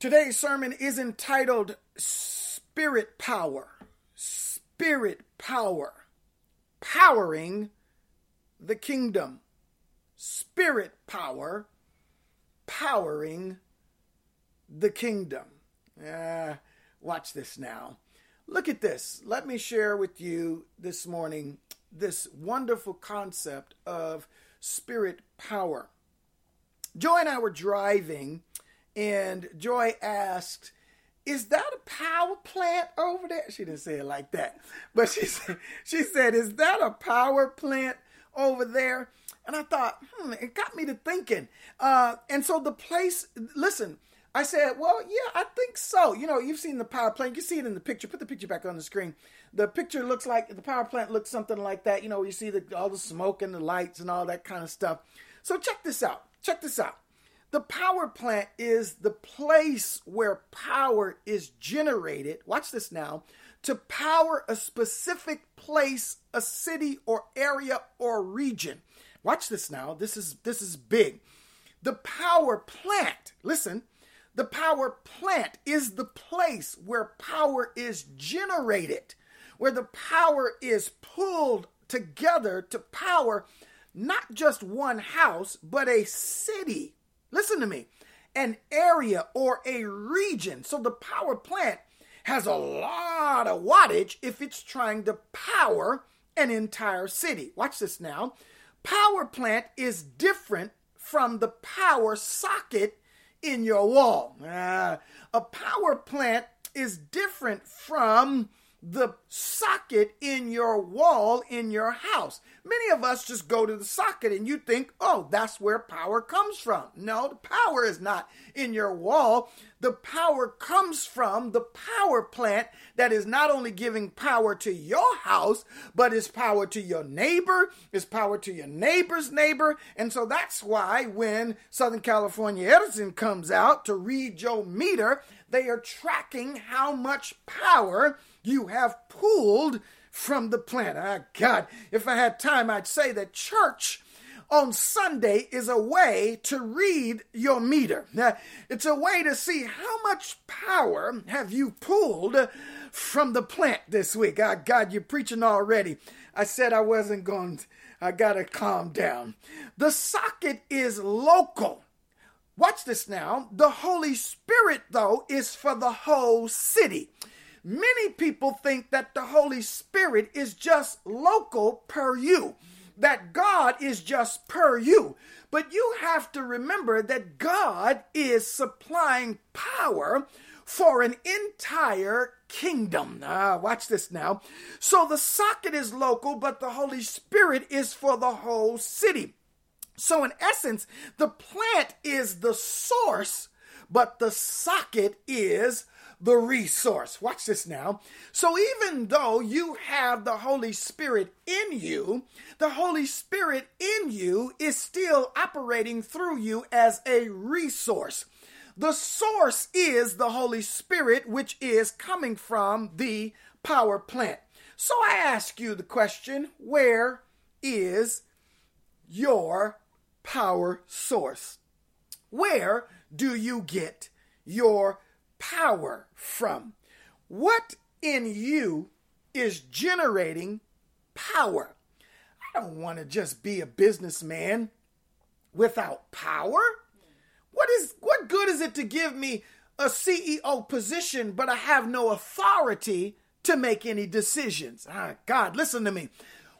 Today's sermon is entitled Spirit Power. Spirit Power. Powering the Kingdom. Spirit Power. Powering the Kingdom. Uh, watch this now. Look at this. Let me share with you this morning this wonderful concept of spirit power. Joy and I were driving, and Joy asked, Is that a power plant over there? She didn't say it like that, but she said, she said Is that a power plant over there? And I thought, hmm, it got me to thinking. Uh, and so the place, listen, I said, well, yeah, I think so. You know, you've seen the power plant. You see it in the picture. Put the picture back on the screen. The picture looks like the power plant looks something like that. You know, you see the, all the smoke and the lights and all that kind of stuff. So check this out. Check this out. The power plant is the place where power is generated. Watch this now. To power a specific place, a city or area or region. Watch this now. This is this is big. The power plant, listen, the power plant is the place where power is generated, where the power is pulled together to power not just one house, but a city. Listen to me. An area or a region. So the power plant has a lot of wattage if it's trying to power an entire city. Watch this now. Power plant is different from the power socket in your wall. Uh, a power plant is different from the socket in your wall in your house. Many of us just go to the socket and you think, oh, that's where power comes from. No, the power is not in your wall. The power comes from the power plant that is not only giving power to your house, but is power to your neighbor, is power to your neighbor's neighbor. And so that's why when Southern California Edison comes out to read your meter, they are tracking how much power you have pulled from the plant. Ah, God, if I had time, I'd say that church on Sunday is a way to read your meter. Now, it's a way to see how much power have you pulled from the plant this week. Ah, God, you're preaching already. I said I wasn't going. I gotta calm down. The socket is local. Watch this now. The Holy Spirit, though, is for the whole city. Many people think that the Holy Spirit is just local per you, that God is just per you. But you have to remember that God is supplying power for an entire kingdom. Ah, watch this now. So the socket is local, but the Holy Spirit is for the whole city. So, in essence, the plant is the source, but the socket is the resource. Watch this now. So, even though you have the Holy Spirit in you, the Holy Spirit in you is still operating through you as a resource. The source is the Holy Spirit, which is coming from the power plant. So, I ask you the question where is your power source? Where do you get your power from? What in you is generating power? I don't want to just be a businessman without power. What is what good is it to give me a CEO position but I have no authority to make any decisions? Ah, God, listen to me.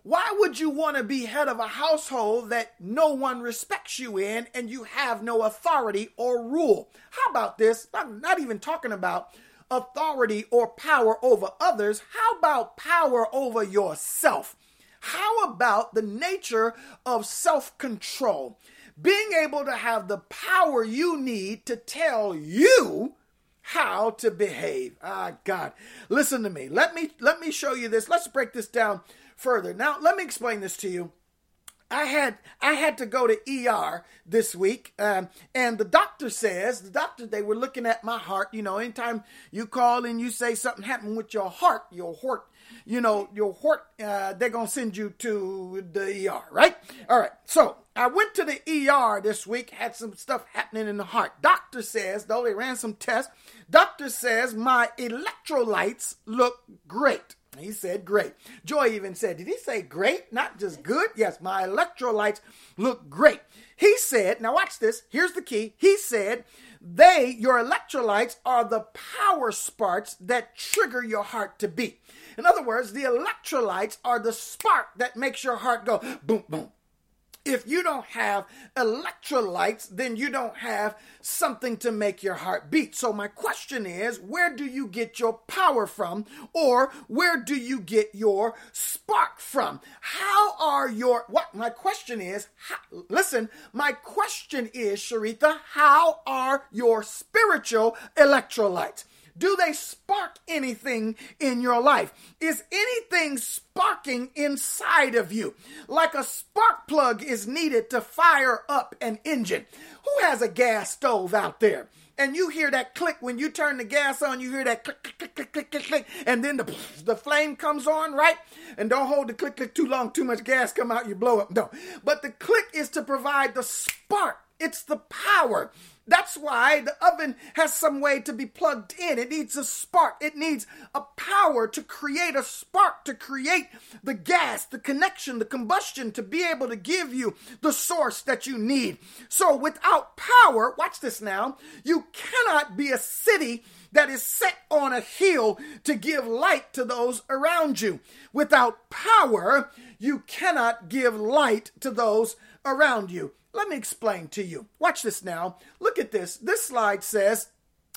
Why would you want to be head of a household that no one respects you in and you have no authority or rule? How about this? I'm not even talking about authority or power over others. How about power over yourself? How about the nature of self control? Being able to have the power you need to tell you how to behave. Ah, God. Listen to me. Let me let me show you this. Let's break this down further. Now, let me explain this to you. I had I had to go to ER this week, um, and the doctor says the doctor they were looking at my heart. You know, anytime you call and you say something happened with your heart, your heart, you know, your heart, uh, they're gonna send you to the ER, right? All right. So I went to the ER this week, had some stuff happening in the heart. Doctor says, though they ran some tests, doctor says my electrolytes look great. He said great. Joy even said, Did he say great? Not just good? Yes, my electrolytes look great. He said, Now watch this. Here's the key. He said, They, your electrolytes, are the power sparks that trigger your heart to beat. In other words, the electrolytes are the spark that makes your heart go boom, boom, if you don't have electrolytes, then you don't have something to make your heart beat. So, my question is where do you get your power from? Or where do you get your spark from? How are your, what my question is, how, listen, my question is, Sharitha, how are your spiritual electrolytes? Do they spark anything in your life? Is anything sparking inside of you? Like a spark plug is needed to fire up an engine. Who has a gas stove out there? and you hear that click when you turn the gas on, you hear that click, click, click, click, click, click, click, and then the, the flame comes on, right? And don't hold the click, click too long, too much gas come out, you blow up. No. But the click is to provide the spark. It's the power. That's why the oven has some way to be plugged in. It needs a spark. It needs a power to create a spark, to create the gas, the connection, the combustion, to be able to give you the source that you need. So without power, watch this now, you cannot be a city that is set on a hill to give light to those around you. Without power, you cannot give light to those around you. Let me explain to you. Watch this now. Look at this. This slide says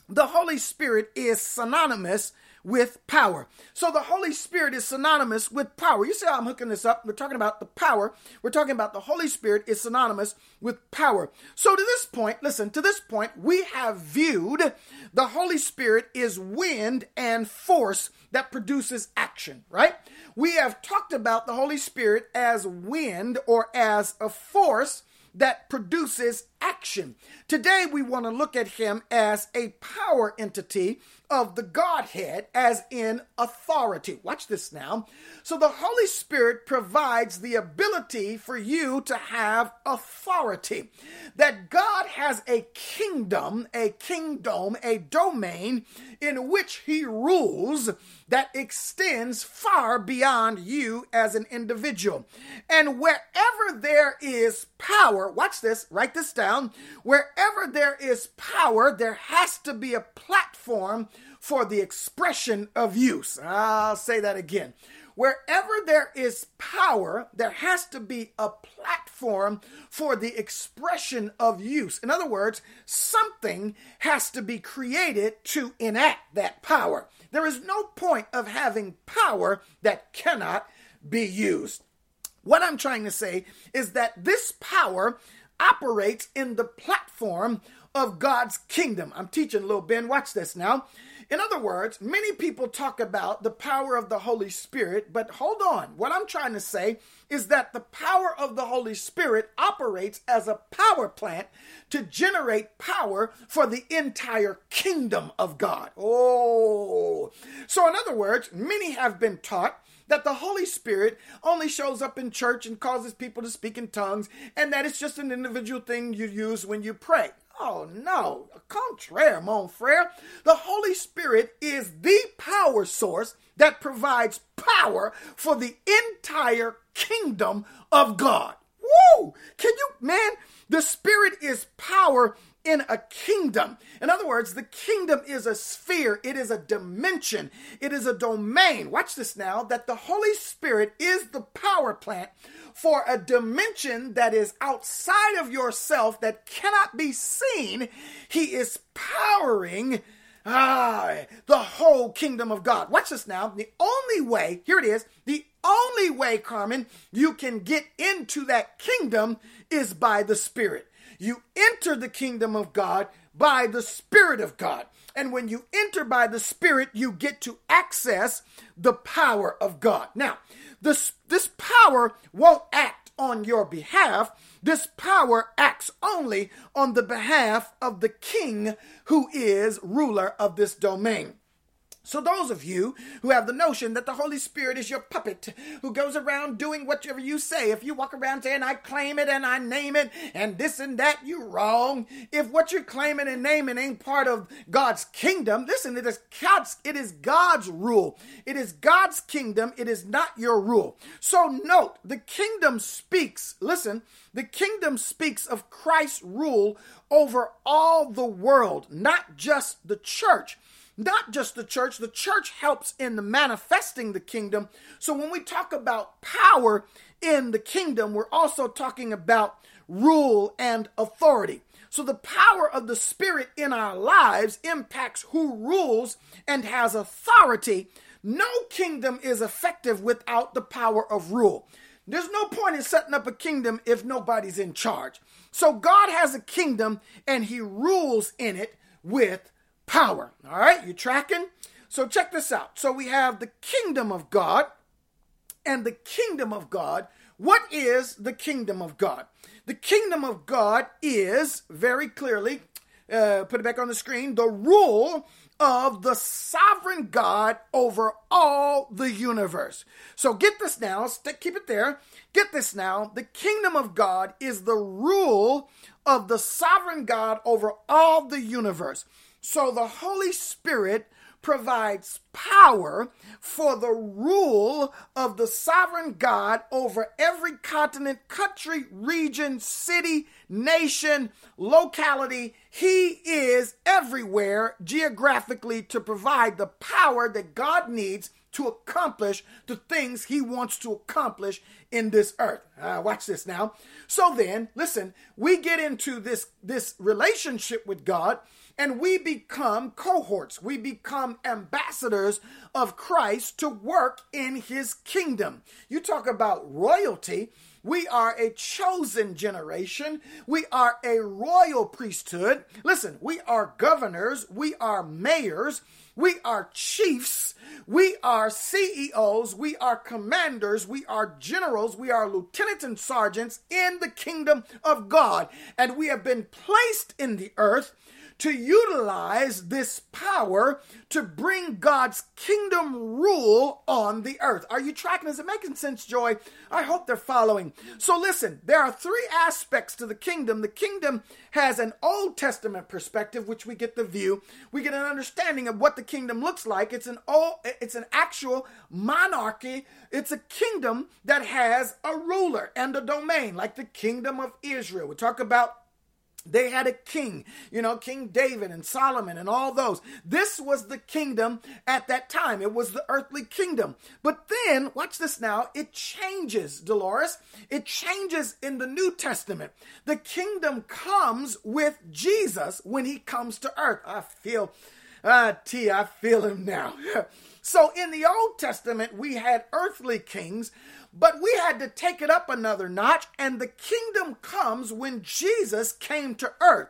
the Holy Spirit is synonymous with power. So the Holy Spirit is synonymous with power. You see how I'm hooking this up? We're talking about the power. We're talking about the Holy Spirit is synonymous with power. So to this point, listen, to this point, we have viewed the Holy Spirit is wind and force that produces action, right? We have talked about the Holy Spirit as wind or as a force that produces action. Today, we want to look at him as a power entity of the Godhead, as in authority. Watch this now. So, the Holy Spirit provides the ability for you to have authority. That God has a kingdom, a kingdom, a domain in which he rules that extends far beyond you as an individual. And wherever there is power, watch this, write this down. Wherever there is power, there has to be a platform for the expression of use. I'll say that again. Wherever there is power, there has to be a platform for the expression of use. In other words, something has to be created to enact that power. There is no point of having power that cannot be used. What I'm trying to say is that this power operates in the platform of God's kingdom. I'm teaching little Ben, watch this now. In other words, many people talk about the power of the Holy Spirit, but hold on. What I'm trying to say is that the power of the Holy Spirit operates as a power plant to generate power for the entire kingdom of God. Oh. So, in other words, many have been taught that the Holy Spirit only shows up in church and causes people to speak in tongues, and that it's just an individual thing you use when you pray. Oh no, contraire, mon frere. The Holy Spirit is the power source that provides power for the entire kingdom of God. Woo! Can you, man? The Spirit is power in a kingdom. In other words, the kingdom is a sphere, it is a dimension, it is a domain. Watch this now that the Holy Spirit is the power plant for a dimension that is outside of yourself that cannot be seen. He is powering ah, the whole kingdom of God. Watch this now. The only way, here it is, the only way, Carmen, you can get into that kingdom is by the Spirit. You enter the kingdom of God by the Spirit of God. And when you enter by the Spirit, you get to access the power of God. Now, this, this power won't act on your behalf. This power acts only on the behalf of the king who is ruler of this domain. So, those of you who have the notion that the Holy Spirit is your puppet who goes around doing whatever you say, if you walk around saying, I claim it and I name it and this and that, you're wrong. If what you're claiming and naming ain't part of God's kingdom, listen, it is God's, it is God's rule. It is God's kingdom. It is not your rule. So, note, the kingdom speaks, listen, the kingdom speaks of Christ's rule over all the world, not just the church not just the church. The church helps in the manifesting the kingdom. So when we talk about power in the kingdom, we're also talking about rule and authority. So the power of the Spirit in our lives impacts who rules and has authority. No kingdom is effective without the power of rule. There's no point in setting up a kingdom if nobody's in charge. So God has a kingdom and he rules in it with power. All right, you tracking? So check this out. So we have the kingdom of God and the kingdom of God. What is the kingdom of God? The kingdom of God is very clearly, uh, put it back on the screen, the rule of the sovereign God over all the universe. So get this now, stick, keep it there. Get this now. The kingdom of God is the rule of the sovereign God over all the universe. So the Holy Spirit provides power for the rule of the sovereign God over every continent, country, region, city, nation, locality. He is everywhere geographically to provide the power that God needs to accomplish the things he wants to accomplish in this earth. Uh, watch this now. So then, listen, we get into this this relationship with God and we become cohorts. We become ambassadors of Christ to work in his kingdom. You talk about royalty. We are a chosen generation. We are a royal priesthood. Listen, we are governors. We are mayors. We are chiefs. We are CEOs. We are commanders. We are generals. We are lieutenants and sergeants in the kingdom of God. And we have been placed in the earth to utilize this power to bring God's kingdom rule on the earth. Are you tracking? Is it making sense, Joy? I hope they're following. So, listen, there are three aspects to the kingdom. The kingdom has an Old Testament perspective, which we get the view. We get an understanding of what the kingdom looks like. It's an old, it's an actual monarchy. It's a kingdom that has a ruler and a domain, like the kingdom of Israel. We talk about they had a king, you know, King David and Solomon and all those. This was the kingdom at that time. It was the earthly kingdom. But then, watch this now, it changes, Dolores. It changes in the New Testament. The kingdom comes with Jesus when he comes to earth. I feel, ah, T, I feel him now. so in the Old Testament, we had earthly kings but we had to take it up another notch, and the kingdom comes when Jesus came to earth.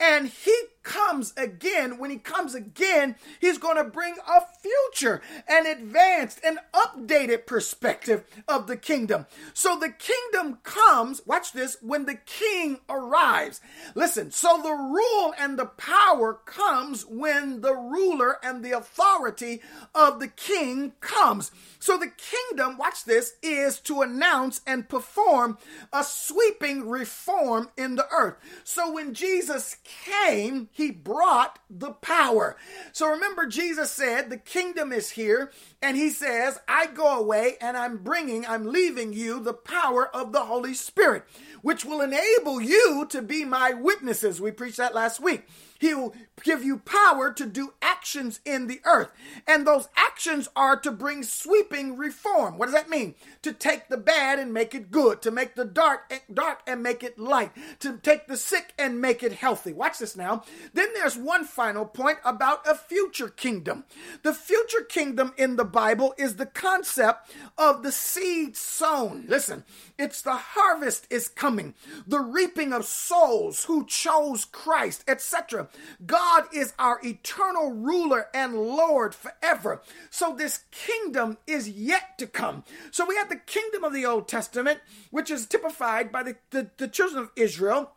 And he comes again, when he comes again, he's going to bring a future, an advanced, an updated perspective of the kingdom. So the kingdom comes, watch this, when the king arrives. Listen, so the rule and the power comes when the ruler and the authority of the king comes. So the kingdom, watch this, is to announce and perform a sweeping reform in the earth. So when Jesus came, he brought the power. So remember, Jesus said, The kingdom is here. And he says, I go away and I'm bringing, I'm leaving you the power of the Holy Spirit, which will enable you to be my witnesses. We preached that last week. He'll give you power to do actions in the earth. And those actions are to bring sweeping reform. What does that mean? To take the bad and make it good, to make the dark eh, dark and make it light, to take the sick and make it healthy. Watch this now. Then there's one final point about a future kingdom. The future kingdom in the Bible is the concept of the seed sown. Listen, it's the harvest is coming, the reaping of souls who chose Christ, etc. God is our eternal ruler and Lord forever. So this kingdom is yet to come. So we have the kingdom of the Old Testament, which is typified by the, the, the children of Israel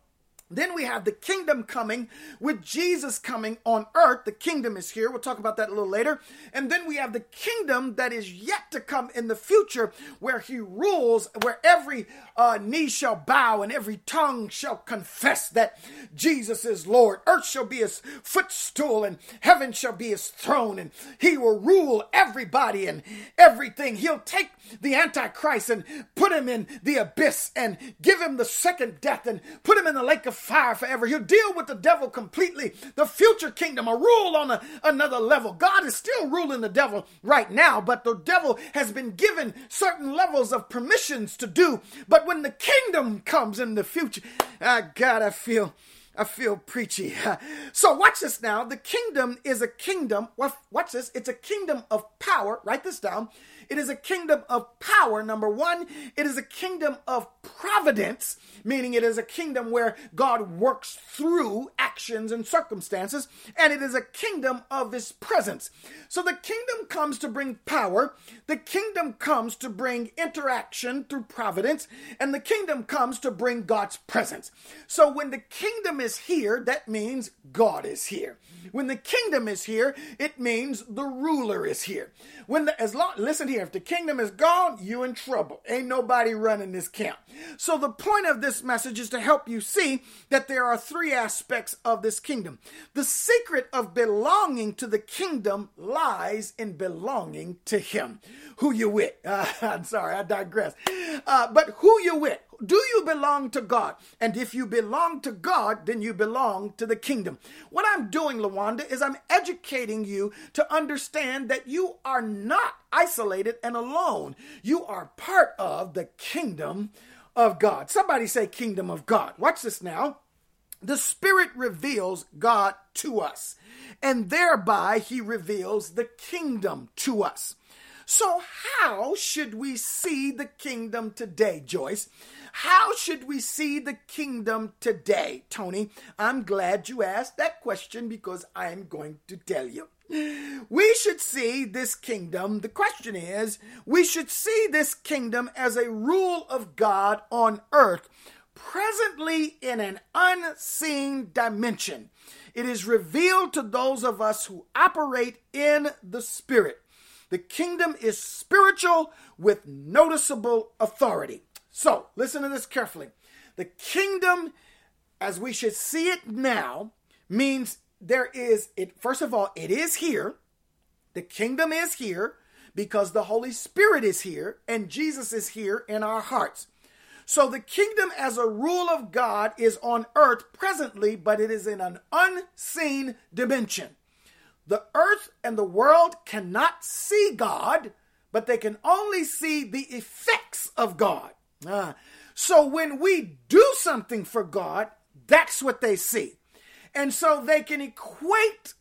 then we have the kingdom coming with Jesus coming on earth. The kingdom is here. We'll talk about that a little later. And then we have the kingdom that is yet to come in the future where he rules, where every uh, knee shall bow and every tongue shall confess that Jesus is Lord. Earth shall be his footstool and heaven shall be his throne. And he will rule everybody and everything. He'll take the Antichrist and put him in the abyss and give him the second death and put him in the lake of fire forever. He'll deal with the devil completely. The future kingdom, a rule on a, another level. God is still ruling the devil right now, but the devil has been given certain levels of permissions to do. But when the kingdom comes in the future, I God, I feel. I feel preachy. So watch this now. The kingdom is a kingdom. Watch this. It's a kingdom of power. Write this down. It is a kingdom of power, number one. It is a kingdom of providence, meaning it is a kingdom where God works through actions and circumstances, and it is a kingdom of his presence. So the kingdom comes to bring power, the kingdom comes to bring interaction through providence, and the kingdom comes to bring God's presence. So when the kingdom is here, that means God is here. When the kingdom is here, it means the ruler is here. When the as long listen here, if the kingdom is gone, you in trouble. Ain't nobody running this camp. So the point of this message is to help you see that there are three aspects of this kingdom. The secret of belonging to the kingdom lies in belonging to him. Who you with? Uh, I'm sorry, I digress. Uh, but who you with? Do you belong to God? And if you belong to God, then you belong to the kingdom. What I'm doing, Lawanda, is I'm educating you to understand that you are not isolated and alone. You are part of the kingdom of God. Somebody say, kingdom of God. Watch this now. The Spirit reveals God to us, and thereby He reveals the kingdom to us. So, how should we see the kingdom today, Joyce? How should we see the kingdom today, Tony? I'm glad you asked that question because I'm going to tell you. We should see this kingdom. The question is, we should see this kingdom as a rule of God on earth, presently in an unseen dimension. It is revealed to those of us who operate in the Spirit. The kingdom is spiritual with noticeable authority. So, listen to this carefully. The kingdom, as we should see it now, means there is it first of all, it is here. The kingdom is here because the Holy Spirit is here and Jesus is here in our hearts. So the kingdom as a rule of God is on earth presently, but it is in an unseen dimension. The earth and the world cannot see God, but they can only see the effects of God. Uh, so when we do something for God, that's what they see. And so they can equate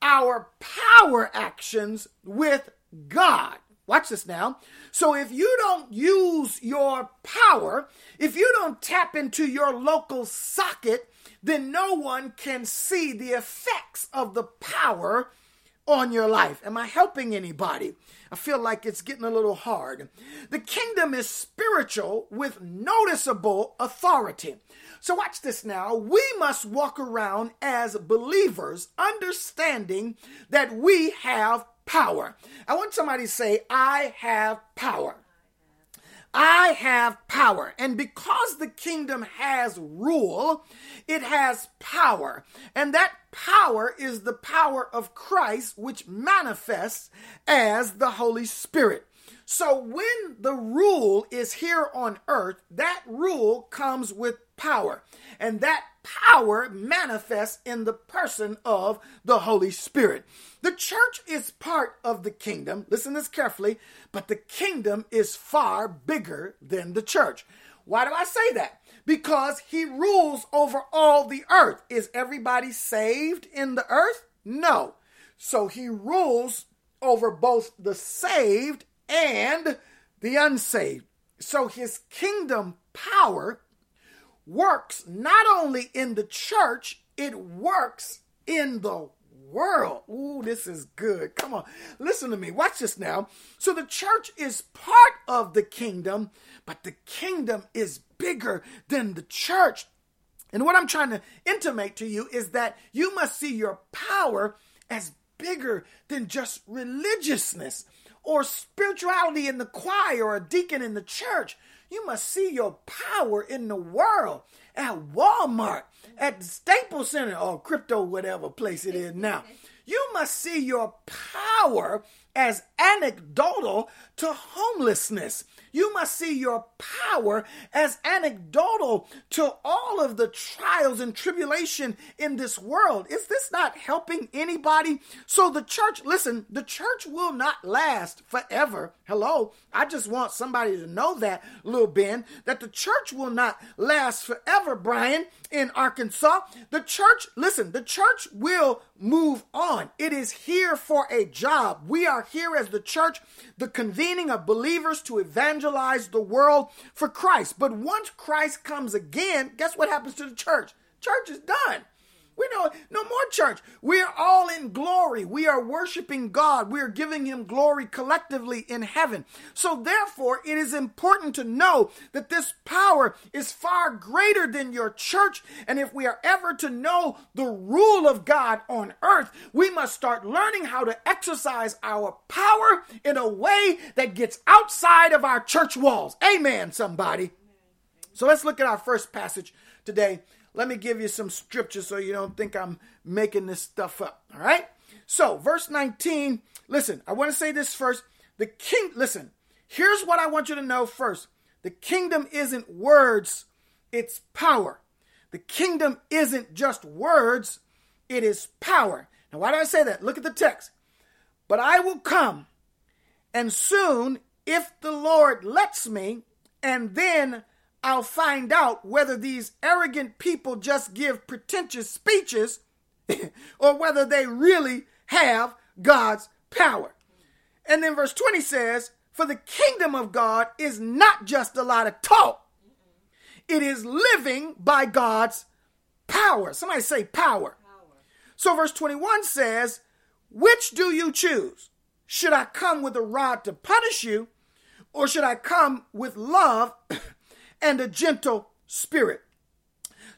our power actions with God. Watch this now. So if you don't use your power, if you don't tap into your local socket, then no one can see the effects of the power on your life. Am I helping anybody? I feel like it's getting a little hard. The kingdom is spiritual with noticeable authority. So, watch this now. We must walk around as believers, understanding that we have power. I want somebody to say, I have power. I have power. And because the kingdom has rule, it has power. And that power is the power of Christ, which manifests as the Holy Spirit. So when the rule is here on earth, that rule comes with power. And that power manifests in the person of the Holy Spirit. The church is part of the kingdom. Listen this carefully, but the kingdom is far bigger than the church. Why do I say that? Because he rules over all the earth. Is everybody saved in the earth? No. So he rules over both the saved and the unsaved. So his kingdom power works not only in the church, it works in the world. Ooh, this is good. Come on. Listen to me. Watch this now. So the church is part of the kingdom, but the kingdom is bigger than the church. And what I'm trying to intimate to you is that you must see your power as bigger than just religiousness or spirituality in the choir or a deacon in the church. You must see your power in the world at Walmart, at the Staples Center, or crypto, whatever place it is now. You must see your power as anecdotal to homelessness. You must see your power as anecdotal to all of the trials and tribulation in this world. Is this not helping anybody? So the church, listen, the church will not last forever. Hello. I just want somebody to know that, little Ben, that the church will not last forever, Brian, in Arkansas. The church, listen, the church will move on. It is here for a job. We are here as the church, the convening of believers to evangelize the world for Christ. But once Christ comes again, guess what happens to the church? Church is done. We know no more church. We are all in glory. We are worshiping God. We are giving Him glory collectively in heaven. So, therefore, it is important to know that this power is far greater than your church. And if we are ever to know the rule of God on earth, we must start learning how to exercise our power in a way that gets outside of our church walls. Amen, somebody. So, let's look at our first passage today let me give you some scripture so you don't think I'm making this stuff up. All right? So, verse 19, listen, I want to say this first. The king, listen, here's what I want you to know first. The kingdom isn't words, it's power. The kingdom isn't just words, it is power. Now, why do I say that? Look at the text. But I will come, and soon, if the Lord lets me, and then I'll find out whether these arrogant people just give pretentious speeches or whether they really have God's power. And then verse 20 says, For the kingdom of God is not just a lot of talk, it is living by God's power. Somebody say power. power. So verse 21 says, Which do you choose? Should I come with a rod to punish you, or should I come with love and a gentle spirit.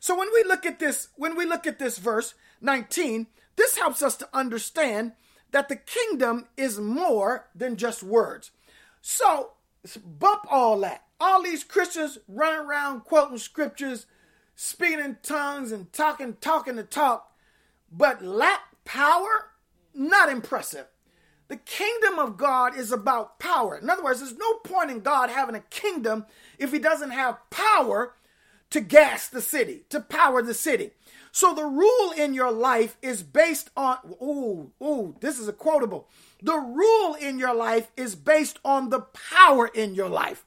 So when we look at this, when we look at this verse 19, this helps us to understand that the kingdom is more than just words. So bump all that. All these Christians running around quoting scriptures, speaking in tongues and talking, talking to talk, but lack power, not impressive. The kingdom of God is about power. In other words, there's no point in God having a kingdom if he doesn't have power to gas the city, to power the city. So the rule in your life is based on, ooh, ooh, this is a quotable. The rule in your life is based on the power in your life.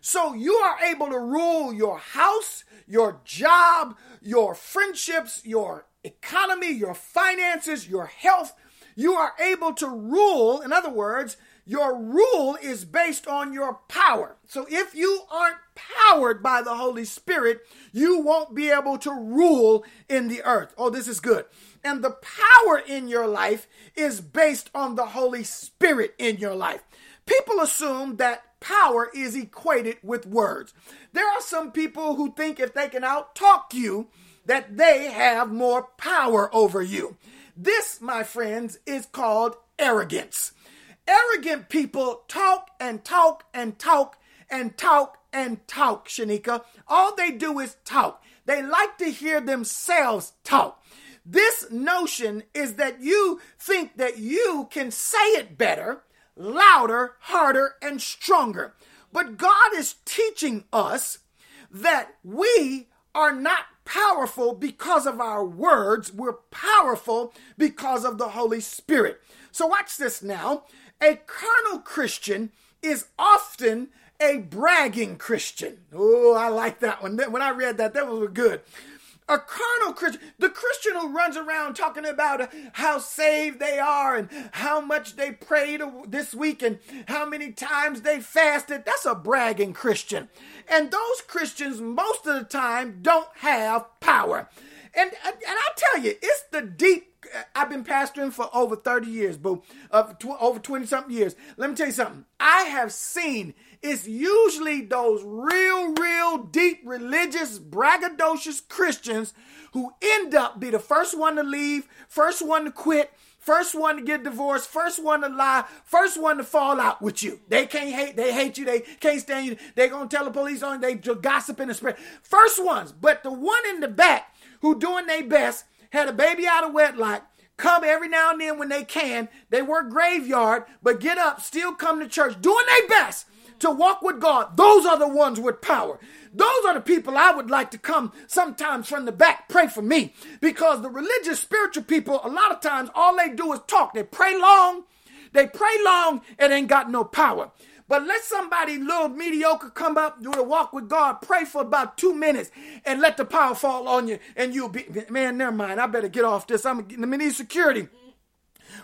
So you are able to rule your house, your job, your friendships, your economy, your finances, your health, you are able to rule. In other words, your rule is based on your power. So if you aren't powered by the Holy Spirit, you won't be able to rule in the earth. Oh, this is good. And the power in your life is based on the Holy Spirit in your life. People assume that power is equated with words. There are some people who think if they can outtalk you, that they have more power over you. This, my friends, is called arrogance. Arrogant people talk and talk and talk and talk and talk, Shanika. All they do is talk. They like to hear themselves talk. This notion is that you think that you can say it better, louder, harder, and stronger. But God is teaching us that we are not powerful because of our words. We're powerful because of the Holy Spirit. So, watch this now. A carnal Christian is often a bragging Christian. Oh, I like that one. When I read that, that was good. A carnal Christian, the Christian who runs around talking about how saved they are and how much they prayed this week and how many times they fasted, that's a bragging Christian. And those Christians, most of the time, don't have power. And and I tell you, it's the deep. Uh, I've been pastoring for over 30 years, boo, of tw- over 20 something years. Let me tell you something. I have seen it's usually those real, real deep religious, braggadocious Christians who end up be the first one to leave, first one to quit, First one to get divorced, first one to lie, first one to fall out with you. They can't hate, they hate you, they can't stand you. They gonna tell the police on they gossip in the spread. First ones, but the one in the back who doing their best had a baby out of wedlock, come every now and then when they can. They work graveyard, but get up, still come to church, doing their best to walk with God. Those are the ones with power. Those are the people I would like to come sometimes from the back, pray for me. Because the religious, spiritual people, a lot of times, all they do is talk. They pray long, they pray long, and ain't got no power. But let somebody little mediocre come up, do a walk with God, pray for about two minutes, and let the power fall on you, and you'll be man. Never mind. I better get off this. I'm gonna need security.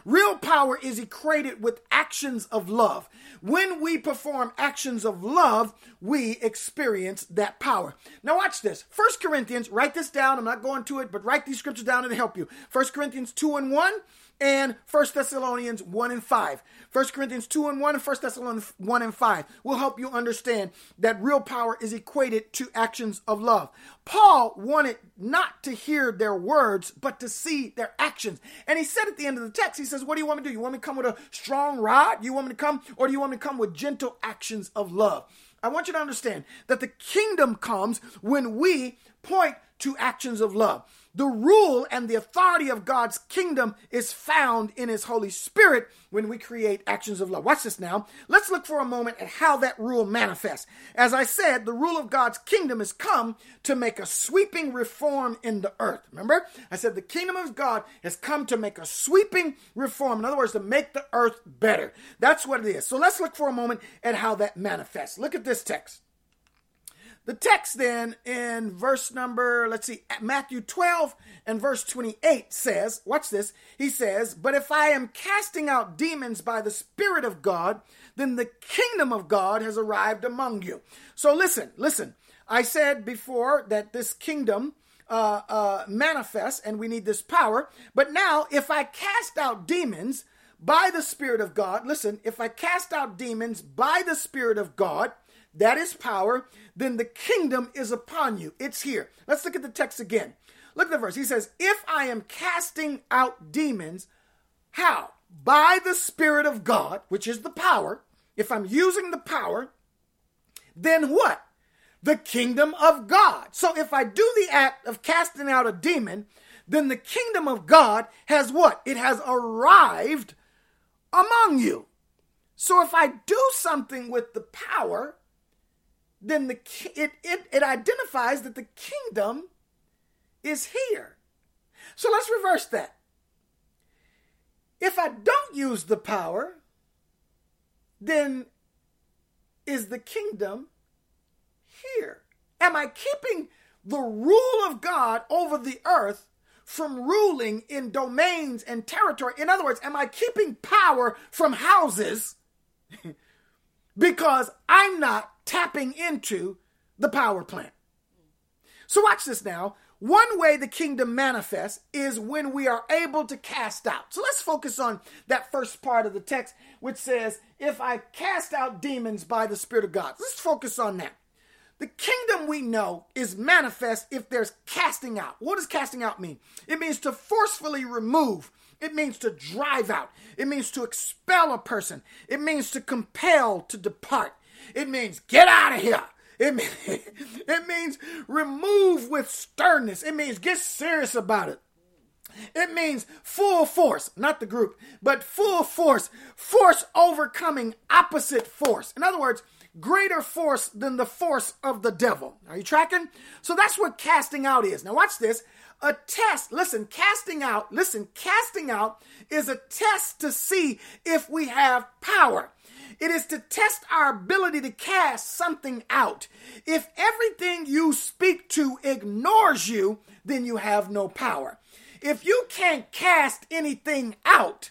Real power is equated with actions of love. When we perform actions of love, we experience that power. Now watch this. First Corinthians, write this down. I'm not going to it, but write these scriptures down and help you. First Corinthians 2 and 1 and 1 Thessalonians 1 and 5. 1 Corinthians 2 and 1 and 1 Thessalonians 1 and 5 will help you understand that real power is equated to actions of love. Paul wanted not to hear their words, but to see their actions. And he said at the end of the text, he says, What do you want me to do? You want me to come with a strong rod? You want me to come, or do you want me to come with gentle actions of love? I want you to understand that the kingdom comes when we point to actions of love. The rule and the authority of God's kingdom is found in His Holy Spirit when we create actions of love. Watch this now. Let's look for a moment at how that rule manifests. As I said, the rule of God's kingdom has come to make a sweeping reform in the earth. Remember? I said the kingdom of God has come to make a sweeping reform. In other words, to make the earth better. That's what it is. So let's look for a moment at how that manifests. Look at this text. The text then in verse number, let's see, Matthew 12 and verse 28 says, watch this. He says, But if I am casting out demons by the Spirit of God, then the kingdom of God has arrived among you. So listen, listen. I said before that this kingdom uh, uh, manifests and we need this power. But now, if I cast out demons by the Spirit of God, listen, if I cast out demons by the Spirit of God, that is power, then the kingdom is upon you. It's here. Let's look at the text again. Look at the verse. He says, If I am casting out demons, how? By the Spirit of God, which is the power. If I'm using the power, then what? The kingdom of God. So if I do the act of casting out a demon, then the kingdom of God has what? It has arrived among you. So if I do something with the power, then the it, it, it identifies that the kingdom is here. So let's reverse that. If I don't use the power, then is the kingdom here? Am I keeping the rule of God over the earth from ruling in domains and territory? In other words, am I keeping power from houses because I'm not tapping into the power plant. So, watch this now. One way the kingdom manifests is when we are able to cast out. So, let's focus on that first part of the text, which says, If I cast out demons by the Spirit of God. Let's focus on that. The kingdom we know is manifest if there's casting out. What does casting out mean? It means to forcefully remove. It means to drive out. It means to expel a person. It means to compel to depart. It means get out of here. It means, it means remove with sternness. It means get serious about it. It means full force, not the group, but full force, force overcoming opposite force. In other words, greater force than the force of the devil. Are you tracking? So that's what casting out is. Now, watch this. A test, listen, casting out, listen, casting out is a test to see if we have power. It is to test our ability to cast something out. If everything you speak to ignores you, then you have no power. If you can't cast anything out,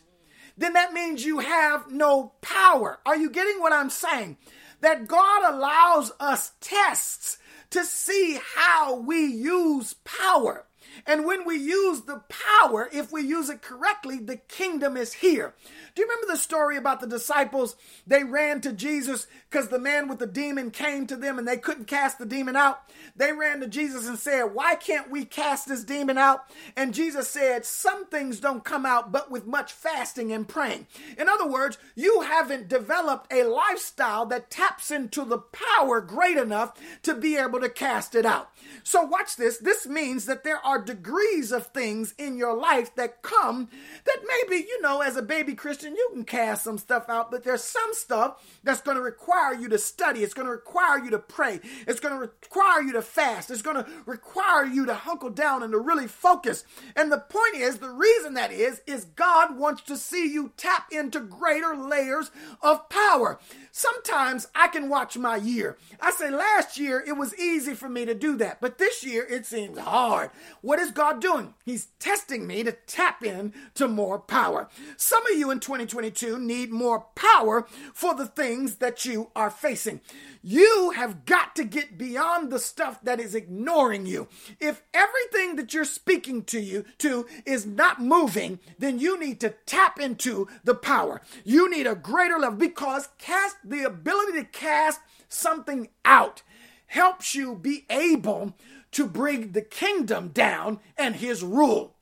then that means you have no power. Are you getting what I'm saying? That God allows us tests to see how we use power. And when we use the power, if we use it correctly, the kingdom is here. Do you remember the story about the disciples? They ran to Jesus because the man with the demon came to them and they couldn't cast the demon out. They ran to Jesus and said, Why can't we cast this demon out? And Jesus said, Some things don't come out but with much fasting and praying. In other words, you haven't developed a lifestyle that taps into the power great enough to be able to cast it out. So, watch this. This means that there are degrees of things in your life that come that maybe, you know, as a baby Christian, you can cast some stuff out, but there's some stuff that's going to require you to study. It's going to require you to pray. It's going to require you to fast. It's going to require you to hunker down and to really focus. And the point is, the reason that is, is God wants to see you tap into greater layers of power. Sometimes I can watch my year. I say last year it was easy for me to do that, but this year it seems hard. What is God doing? He's testing me to tap in to more power. Some of you in 2022 need more power for the things that you are facing. You have got to get beyond the stuff that is ignoring you. If everything that you're speaking to you to is not moving, then you need to tap into the power. You need a greater level because cast the ability to cast something out helps you be able to bring the kingdom down and his rule.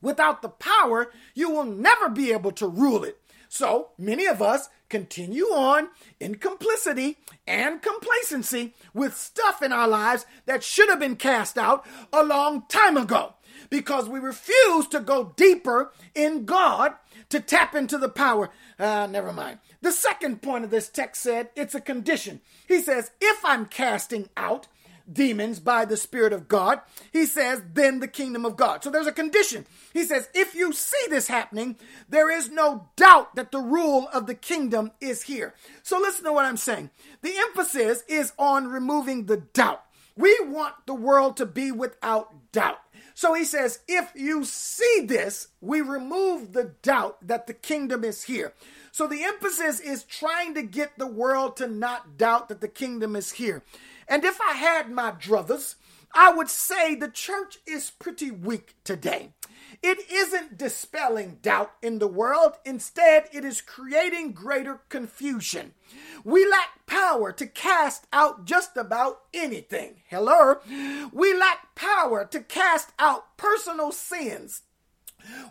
Without the power, you will never be able to rule it. So many of us continue on in complicity and complacency with stuff in our lives that should have been cast out a long time ago because we refuse to go deeper in God to tap into the power. Uh, never mind. The second point of this text said it's a condition. He says, if I'm casting out, demons by the Spirit of God, he says, then the kingdom of God. So there's a condition. He says, if you see this happening, there is no doubt that the rule of the kingdom is here. So listen to what I'm saying. The emphasis is on removing the doubt. We want the world to be without doubt. So he says, if you see this, we remove the doubt that the kingdom is here. So the emphasis is trying to get the world to not doubt that the kingdom is here. And if I had my druthers, I would say the church is pretty weak today. It isn't dispelling doubt in the world. Instead, it is creating greater confusion. We lack power to cast out just about anything. Hello? We lack power to cast out personal sins,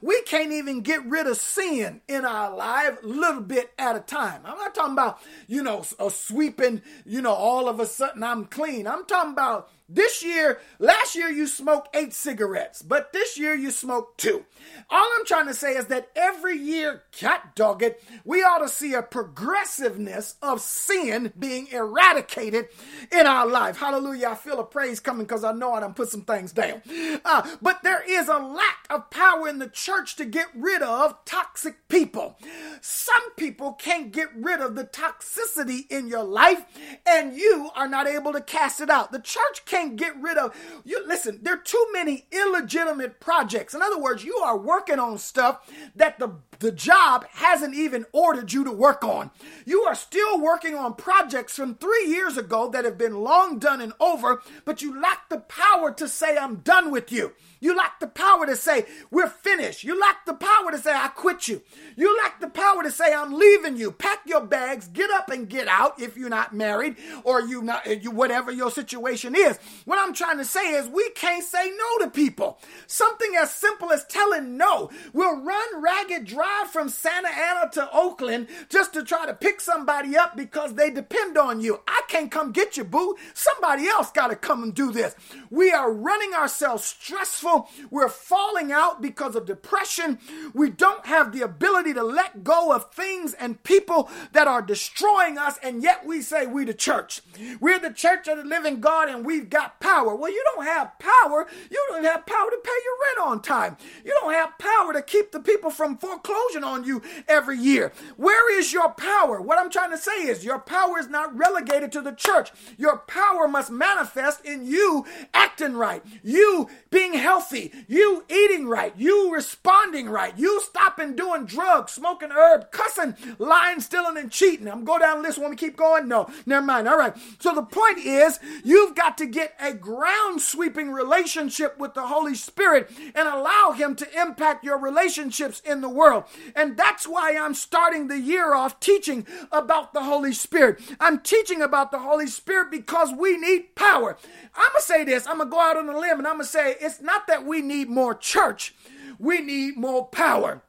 we can't even get rid of sin in our life little bit at a time. I'm not talking about, you know, a sweeping, you know, all of a sudden I'm clean. I'm talking about this year, last year you smoked eight cigarettes, but this year you smoked two. All I'm trying to say is that every year, cat dog it, we ought to see a progressiveness of sin being eradicated in our life. Hallelujah. I feel a praise coming because I know I done put some things down. Uh, but there is a lack of power in the church to get rid of toxic people. Some people can't get rid of the toxicity in your life, and you are not able to cast it out. The church can't get rid of you. Listen, there are too many illegitimate projects. In other words, you are working on stuff that the the job hasn't even ordered you to work on. You are still working on projects from three years ago that have been long done and over, but you lack the power to say, I'm done with you. You lack the power to say, we're finished. You lack the power to say, I quit you. You lack the power to say, I'm leaving you. Pack your bags, get up and get out if you're not married or you not, eh, you, whatever your situation is. What I'm trying to say is we can't say no to people. Something as simple as telling no will run ragged drive from Santa Ana to Oakland just to try to pick somebody up because they depend on you. I can't come get you, boo. Somebody else got to come and do this. We are running ourselves stressful we're falling out because of depression. We don't have the ability to let go of things and people that are destroying us, and yet we say we the church. We're the church of the living God and we've got power. Well, you don't have power. You don't have power to pay your rent on time. You don't have power to keep the people from on you every year. Where is your power? What I'm trying to say is your power is not relegated to the church. Your power must manifest in you acting right, you being healthy you eating right, you responding right, you stopping doing drugs, smoking herb, cussing, lying, stealing, and cheating. I'm going down the list. Want to keep going? No, never mind. All right. So the point is, you've got to get a ground sweeping relationship with the Holy Spirit and allow Him to impact your relationships in the world. And that's why I'm starting the year off teaching about the Holy Spirit. I'm teaching about the Holy Spirit because we need power. I'm going to say this, I'm going to go out on a limb and I'm going to say it's not that we need more church, we need more power.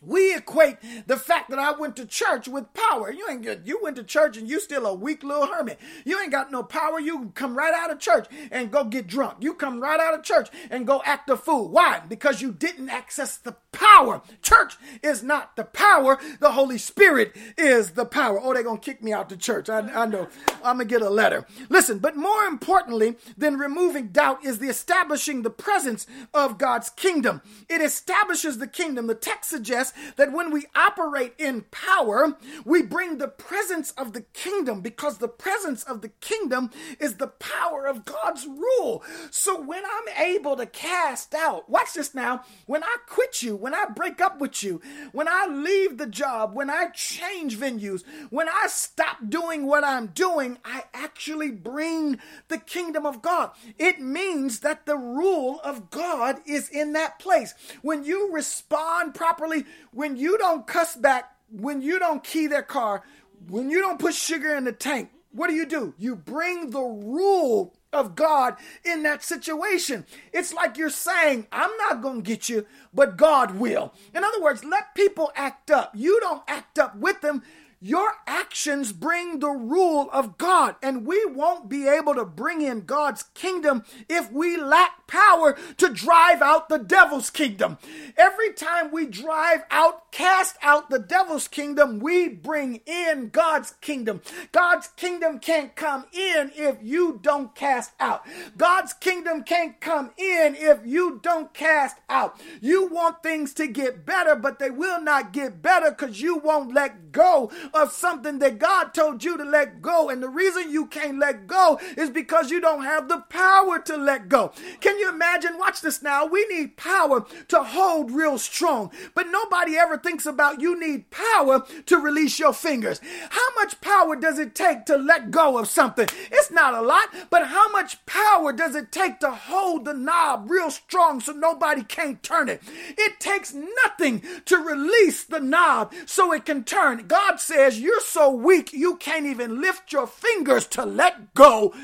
We equate the fact that I went to church with power. You ain't good. You went to church and you still a weak little hermit. You ain't got no power. You come right out of church and go get drunk. You come right out of church and go act a fool. Why? Because you didn't access the power. Church is not the power. The Holy Spirit is the power. Oh, they're going to kick me out the church. I, I know. I'm going to get a letter. Listen, but more importantly than removing doubt is the establishing the presence of God's kingdom. It establishes the kingdom. The text suggests that when we operate in power, we bring the presence of the kingdom because the presence of the kingdom is the power of God's rule. So when I'm able to cast out, watch this now, when I quit you, when I break up with you, when I leave the job, when I change venues, when I stop doing what I'm doing, I actually bring the kingdom of God. It means that the rule of God is in that place. When you respond properly, when you don't cuss back, when you don't key their car, when you don't put sugar in the tank, what do you do? You bring the rule of God in that situation. It's like you're saying, I'm not going to get you, but God will. In other words, let people act up. You don't act up with them. Your actions bring the rule of God, and we won't be able to bring in God's kingdom if we lack power to drive out the devil's kingdom. Every time we drive out, cast out the devil's kingdom, we bring in God's kingdom. God's kingdom can't come in if you don't cast out. God's kingdom can't come in if you don't cast out. You want things to get better, but they will not get better because you won't let go of something that God told you to let go. And the reason you can't let go is because you don't have the power to let go. Can you imagine? Watch this now. We need power to hold real strong, but nobody ever thinks about you need power to release your fingers. How much power does it take to let go of something? It's not a lot, but how much power does it take to hold the knob real strong so nobody can't turn it? It takes nothing to release the knob so it can turn. God said, says you're so weak you can't even lift your fingers to let go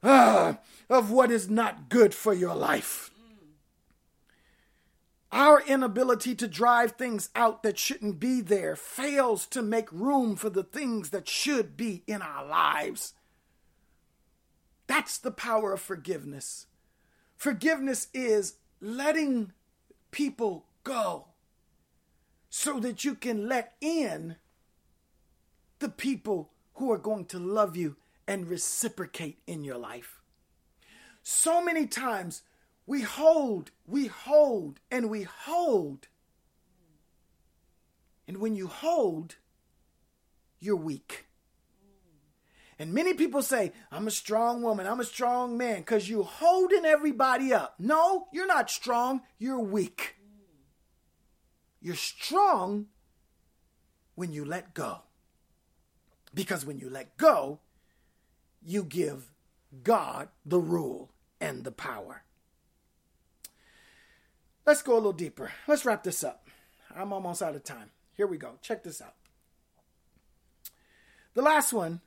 uh, of what is not good for your life. Our inability to drive things out that shouldn't be there fails to make room for the things that should be in our lives. That's the power of forgiveness. Forgiveness is letting people go so that you can let in the people who are going to love you and reciprocate in your life. So many times we hold, we hold, and we hold. And when you hold, you're weak. And many people say, I'm a strong woman, I'm a strong man, because you're holding everybody up. No, you're not strong, you're weak. You're strong when you let go. Because when you let go, you give God the rule and the power. Let's go a little deeper. Let's wrap this up. I'm almost out of time. Here we go. Check this out. The last one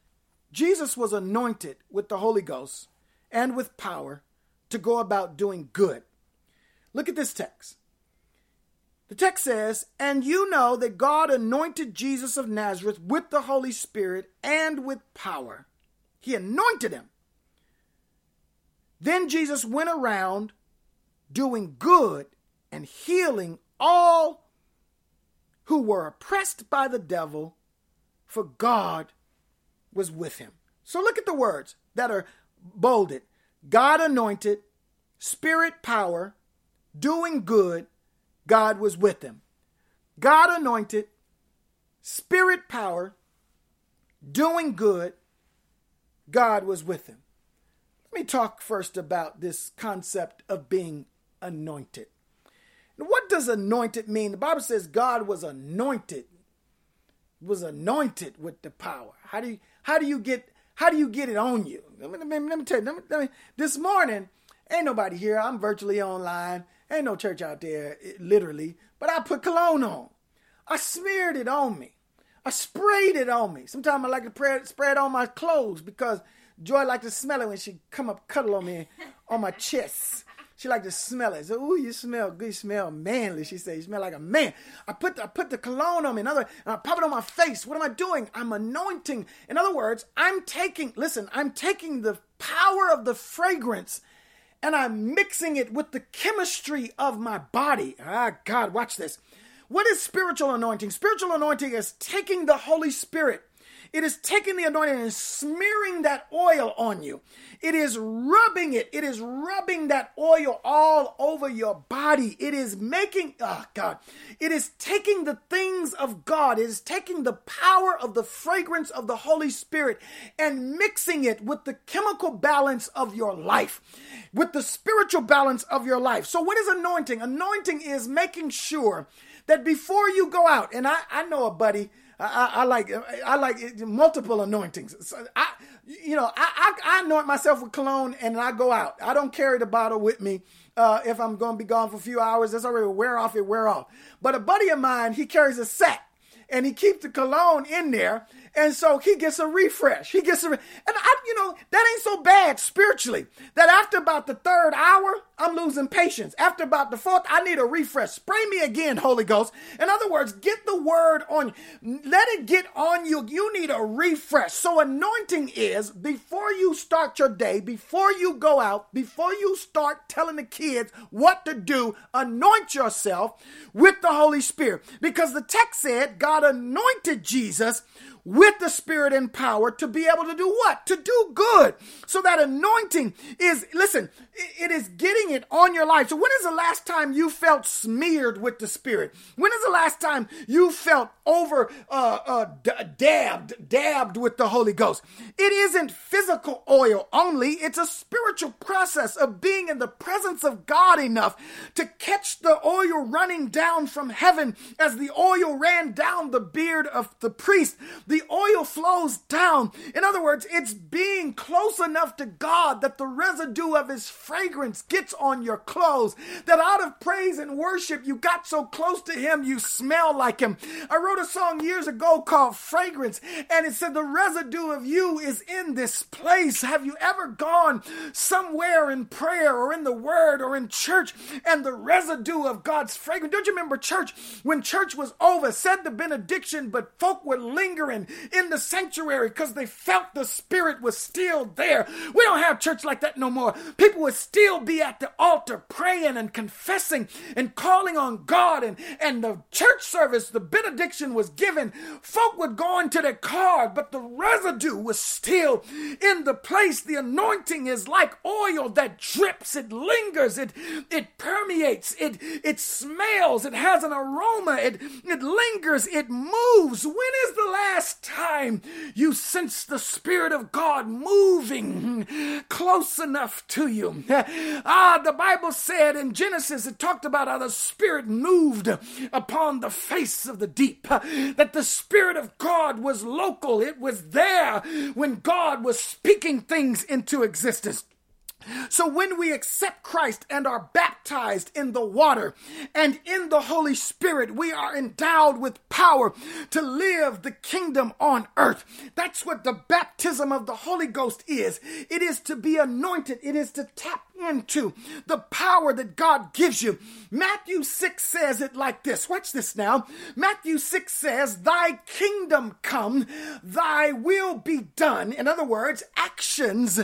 Jesus was anointed with the Holy Ghost and with power to go about doing good. Look at this text. The text says, And you know that God anointed Jesus of Nazareth with the Holy Spirit and with power. He anointed him. Then Jesus went around doing good and healing all who were oppressed by the devil, for God was with him. So look at the words that are bolded God anointed, Spirit power, doing good, God was with him. God anointed, spirit power, doing good, God was with him. Let me talk first about this concept of being anointed. What does anointed mean? The Bible says God was anointed, was anointed with the power. How do you how do you get How do you get it on you? Let me, let me, let me tell you. Let me, this morning, ain't nobody here. I'm virtually online. Ain't no church out there, eh, literally. But I put cologne on. I smeared it on me. I sprayed it on me. Sometimes I like to spray, spray it on my clothes because Joy like to smell it when she come up cuddle on me on my chest. She like to smell it. So, ooh, you smell good. You smell manly. She said, you smell like a man. I put the, I put the cologne on me. In other, and I pop it on my face. What am I doing? I'm anointing. In other words, I'm taking. Listen, I'm taking the power of the fragrance, and I'm mixing it with the chemistry of my body. Ah, God, watch this. What is spiritual anointing? Spiritual anointing is taking the Holy Spirit it is taking the anointing and smearing that oil on you. It is rubbing it. It is rubbing that oil all over your body. It is making, oh God, it is taking the things of God. It is taking the power of the fragrance of the Holy Spirit and mixing it with the chemical balance of your life, with the spiritual balance of your life. So, what is anointing? Anointing is making sure that before you go out, and I, I know a buddy I, I, like I like multiple anointings. So I, you know, I, I, I anoint myself with cologne and I go out. I don't carry the bottle with me. Uh, if I'm going to be gone for a few hours, that's already wear off. It wear off. But a buddy of mine, he carries a sack and he keeps the cologne in there and so he gets a refresh. He gets a, re- and I, you know, that ain't so bad spiritually. That after about the third hour, I'm losing patience. After about the fourth, I need a refresh. Spray me again, Holy Ghost. In other words, get the word on you. Let it get on you. You need a refresh. So anointing is before you start your day, before you go out, before you start telling the kids what to do, anoint yourself with the Holy Spirit. Because the text said God anointed Jesus with the spirit and power to be able to do what? To do good. So that anointing is, listen, it is getting it on your life. So when is the last time you felt smeared with the spirit? When is the last time you felt over uh, uh, dabbed, dabbed with the Holy Ghost? It isn't physical oil only. It's a spiritual process of being in the presence of God enough to catch the oil running down from heaven as the oil ran down the beard of the priest the oil flows down. In other words, it's being close enough to God that the residue of his fragrance gets on your clothes. That out of praise and worship, you got so close to him, you smell like him. I wrote a song years ago called Fragrance, and it said, The residue of you is in this place. Have you ever gone somewhere in prayer or in the word or in church and the residue of God's fragrance? Don't you remember church? When church was over, said the benediction, but folk were lingering in the sanctuary because they felt the Spirit was still there. We don't have church like that no more. People would still be at the altar praying and confessing and calling on God, and, and the church service, the benediction was given. Folk would go into their car, but the residue was still in the place. The anointing is like oil that drips, it lingers, it, it permeates, it, it smells, it has an aroma, it, it lingers, it moves. When is the last time you sense the Spirit of God moving close enough to you. Ah, the Bible said in Genesis, it talked about how the Spirit moved upon the face of the deep, that the Spirit of God was local, it was there when God was speaking things into existence. So when we accept Christ and are baptized in the water and in the Holy Spirit, we are endowed with power to live the kingdom on earth. That's what the baptism of the Holy Ghost is. It is to be anointed. It is to tap into the power that God gives you. Matthew 6 says it like this. Watch this now. Matthew 6 says, Thy kingdom come, thy will be done. In other words, actions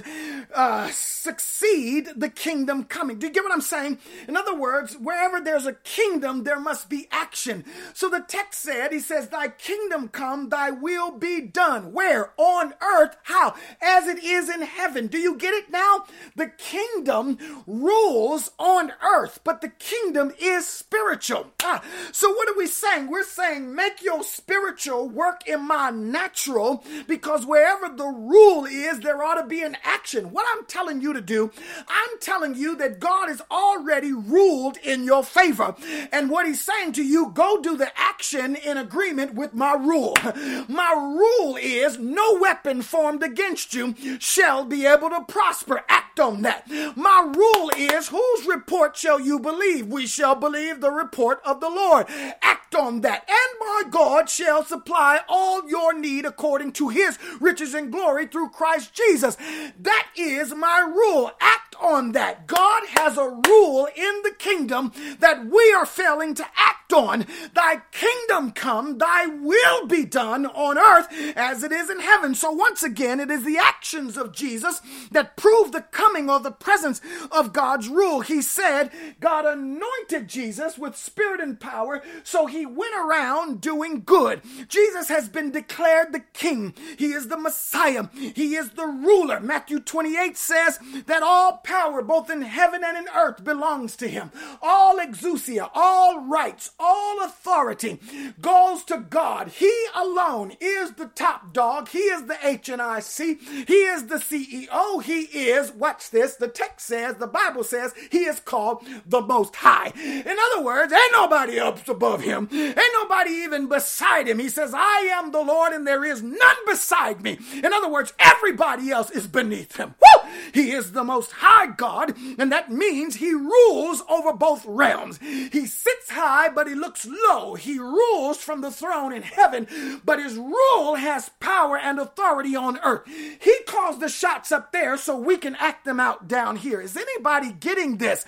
uh, succeed the kingdom coming. Do you get what I'm saying? In other words, wherever there's a kingdom, there must be action. So the text said, He says, Thy kingdom come, thy will be done. Where? On earth. How? As it is in heaven. Do you get it now? The kingdom kingdom rules on earth, but the kingdom is spiritual. Ah, so what are we saying? We're saying make your spiritual work in my natural because wherever the rule is, there ought to be an action. What I'm telling you to do, I'm telling you that God has already ruled in your favor. And what he's saying to you, go do the action in agreement with my rule. My rule is no weapon formed against you shall be able to prosper. Act on that. My rule is whose report shall you believe? We shall believe the report of the Lord. Act on that. And my God shall supply all your need according to his riches and glory through Christ Jesus. That is my rule. Act on that. God has a rule in the kingdom that we are failing to act on. Thy kingdom come, thy will be done on earth as it is in heaven. So once again, it is the actions of Jesus that prove the coming or the presence of God's rule. He said God anointed Jesus with spirit and power, so he went around doing good. Jesus has been declared the king. He is the Messiah. He is the ruler. Matthew 28 says that all power, both in heaven and in earth, belongs to him. All exousia, all rights, all authority goes to God. He alone is the top dog. He is the HNIC. He is the CEO. He is, watch this, the text says, the Bible says, he is called the Most High. In other words, ain't nobody up above him. Ain't nobody even beside him. He says, I am the Lord and there is none beside me. In other words, everybody else is beneath him. Woo! He is the Most High God, and that means he rules over both realms. He sits high, but he looks low. He rules from the throne in heaven, but his rule has power and authority on earth. He calls the shots up there so we can act them out down here. Is anybody getting this?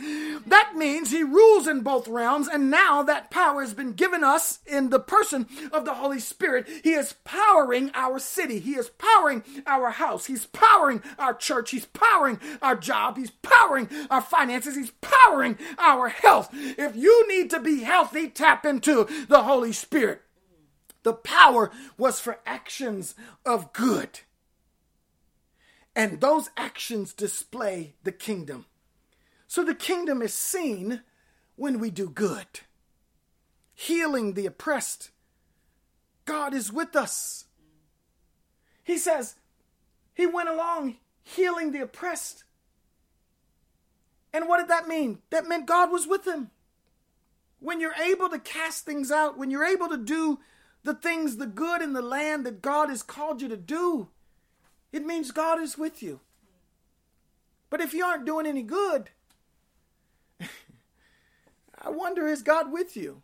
That means he rules in both realms, and now that power has been given us in the person of the Holy Spirit. He is powering our city, he is powering our house, he's powering our church, he's powering our job, he's powering our finances, he's powering our health. If you need to be healthy, tap into the Holy Spirit. The power was for actions of good. And those actions display the kingdom. So the kingdom is seen when we do good, healing the oppressed. God is with us. He says, He went along healing the oppressed. And what did that mean? That meant God was with him. When you're able to cast things out, when you're able to do the things, the good in the land that God has called you to do, it means God is with you. But if you aren't doing any good, I wonder is God with you?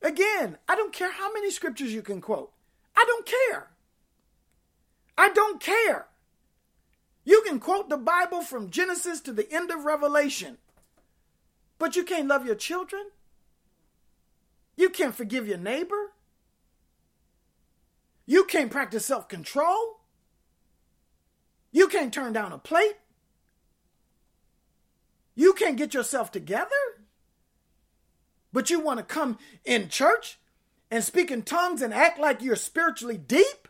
Again, I don't care how many scriptures you can quote. I don't care. I don't care. You can quote the Bible from Genesis to the end of Revelation, but you can't love your children. You can't forgive your neighbor. You can't practice self control. You can't turn down a plate. You can't get yourself together. But you want to come in church and speak in tongues and act like you're spiritually deep?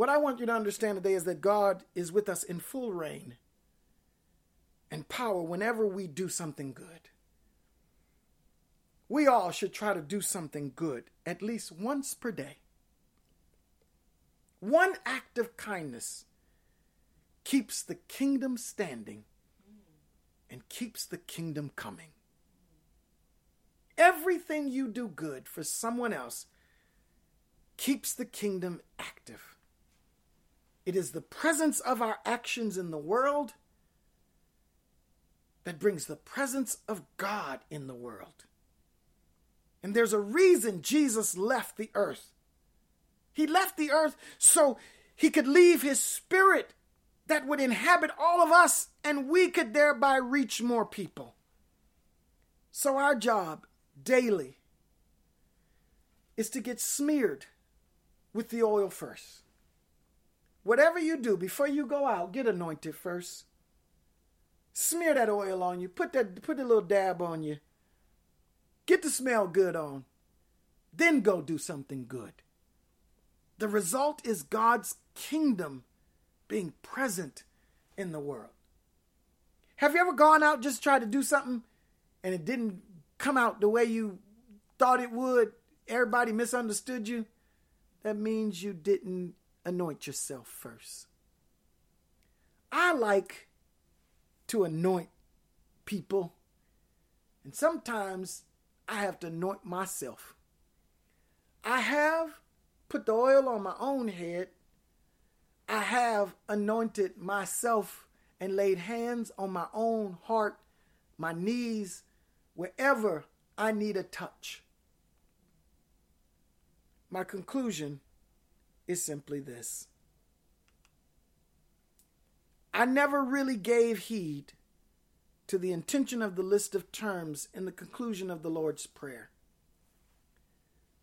What I want you to understand today is that God is with us in full reign and power whenever we do something good. We all should try to do something good at least once per day. One act of kindness keeps the kingdom standing and keeps the kingdom coming. Everything you do good for someone else keeps the kingdom active. It is the presence of our actions in the world that brings the presence of God in the world. And there's a reason Jesus left the earth. He left the earth so he could leave his spirit that would inhabit all of us and we could thereby reach more people. So, our job daily is to get smeared with the oil first. Whatever you do before you go out, get anointed first. Smear that oil on you. Put that put a little dab on you. Get the smell good on. Then go do something good. The result is God's kingdom being present in the world. Have you ever gone out just tried to do something and it didn't come out the way you thought it would? Everybody misunderstood you? That means you didn't anoint yourself first. I like to anoint people, and sometimes I have to anoint myself. I have put the oil on my own head. I have anointed myself and laid hands on my own heart, my knees, wherever I need a touch. My conclusion is simply this I never really gave heed to the intention of the list of terms in the conclusion of the Lord's Prayer.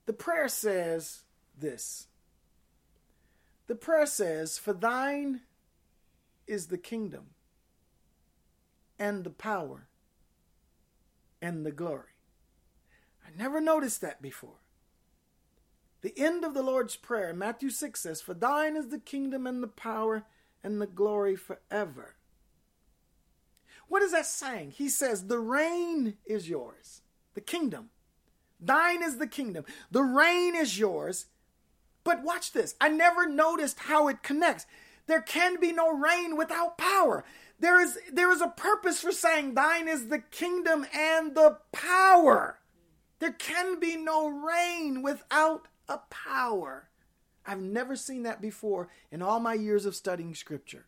The prayer says this The prayer says, For thine is the kingdom and the power and the glory. I never noticed that before. The end of the Lord's Prayer, Matthew 6 says, For thine is the kingdom and the power and the glory forever. What is that saying? He says, The reign is yours, the kingdom. Thine is the kingdom. The reign is yours. But watch this. I never noticed how it connects. There can be no reign without power. There is, there is a purpose for saying, Thine is the kingdom and the power. There can be no reign without a power. I've never seen that before in all my years of studying scripture.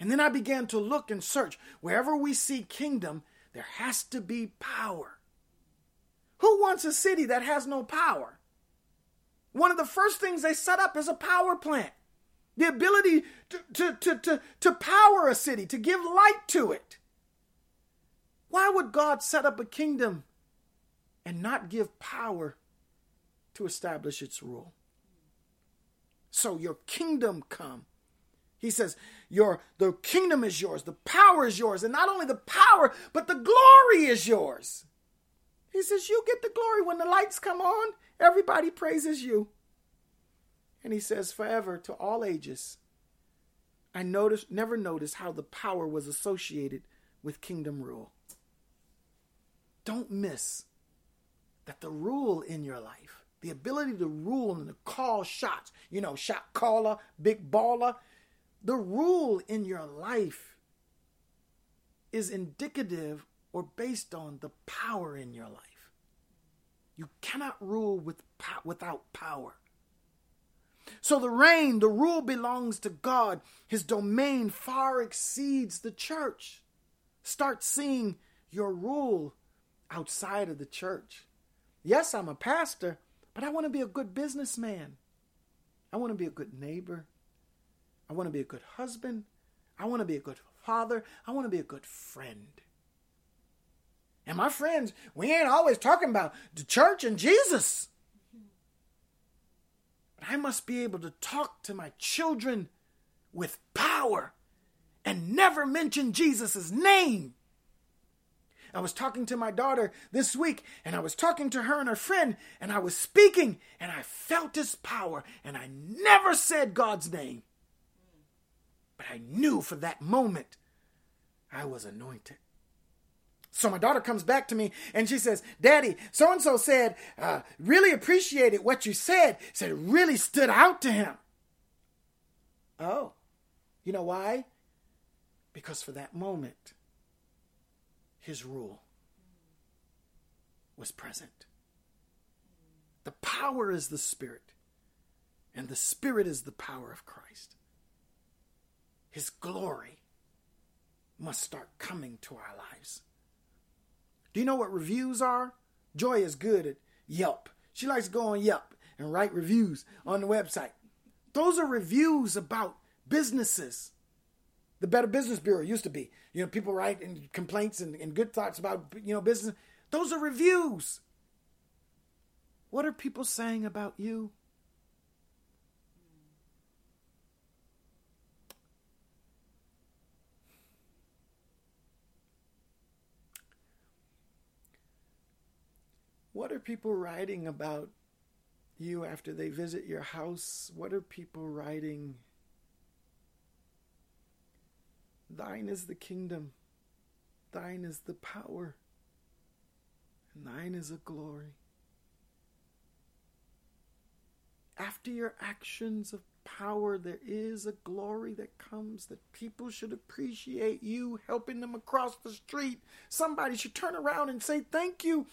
And then I began to look and search. Wherever we see kingdom, there has to be power. Who wants a city that has no power? One of the first things they set up is a power plant. The ability to, to, to, to, to power a city, to give light to it. Why would God set up a kingdom and not give power to establish its rule? So your kingdom come. He says, Your the kingdom is yours, the power is yours, and not only the power, but the glory is yours. He says, You get the glory when the lights come on, everybody praises you. And he says, Forever to all ages. I noticed never noticed how the power was associated with kingdom rule. Don't miss that the rule in your life the ability to rule and to call shots, you know, shot caller, big baller, the rule in your life is indicative or based on the power in your life. You cannot rule with without power. So the reign, the rule belongs to God. His domain far exceeds the church. Start seeing your rule outside of the church. Yes, I'm a pastor, but I want to be a good businessman. I want to be a good neighbor. I want to be a good husband. I want to be a good father. I want to be a good friend. And my friends, we ain't always talking about the church and Jesus. But I must be able to talk to my children with power and never mention Jesus' name. I was talking to my daughter this week, and I was talking to her and her friend, and I was speaking, and I felt his power, and I never said God's name. But I knew for that moment I was anointed. So my daughter comes back to me and she says, Daddy, so and so said, uh, really appreciated what you said. Said it really stood out to him. Oh, you know why? Because for that moment, his rule was present. The power is the Spirit, and the Spirit is the power of Christ. His glory must start coming to our lives. Do you know what reviews are? Joy is good at Yelp. She likes to go on Yelp and write reviews on the website. Those are reviews about businesses the Better Business Bureau used to be. You know, people write and complaints and, and good thoughts about you know business. Those are reviews. What are people saying about you? What are people writing about you after they visit your house? What are people writing? Thine is the kingdom, thine is the power, and thine is a glory. After your actions of power, there is a glory that comes that people should appreciate you helping them across the street. Somebody should turn around and say, Thank you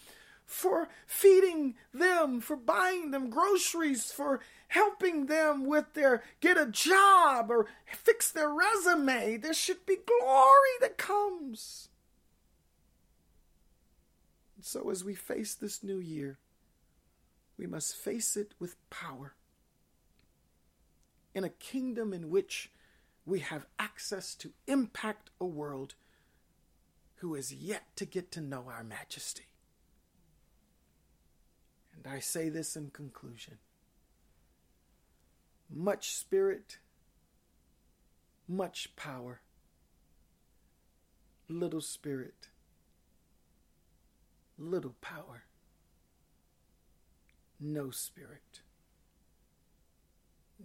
for feeding them, for buying them groceries, for helping them with their get a job or fix their resume. There should be glory that comes. So, as we face this new year, we must face it with power. In a kingdom in which we have access to impact a world who is yet to get to know our majesty. And I say this in conclusion much spirit, much power, little spirit, little power, no spirit,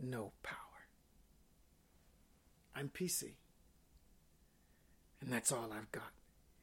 no power. I'm PC, and that's all I've got.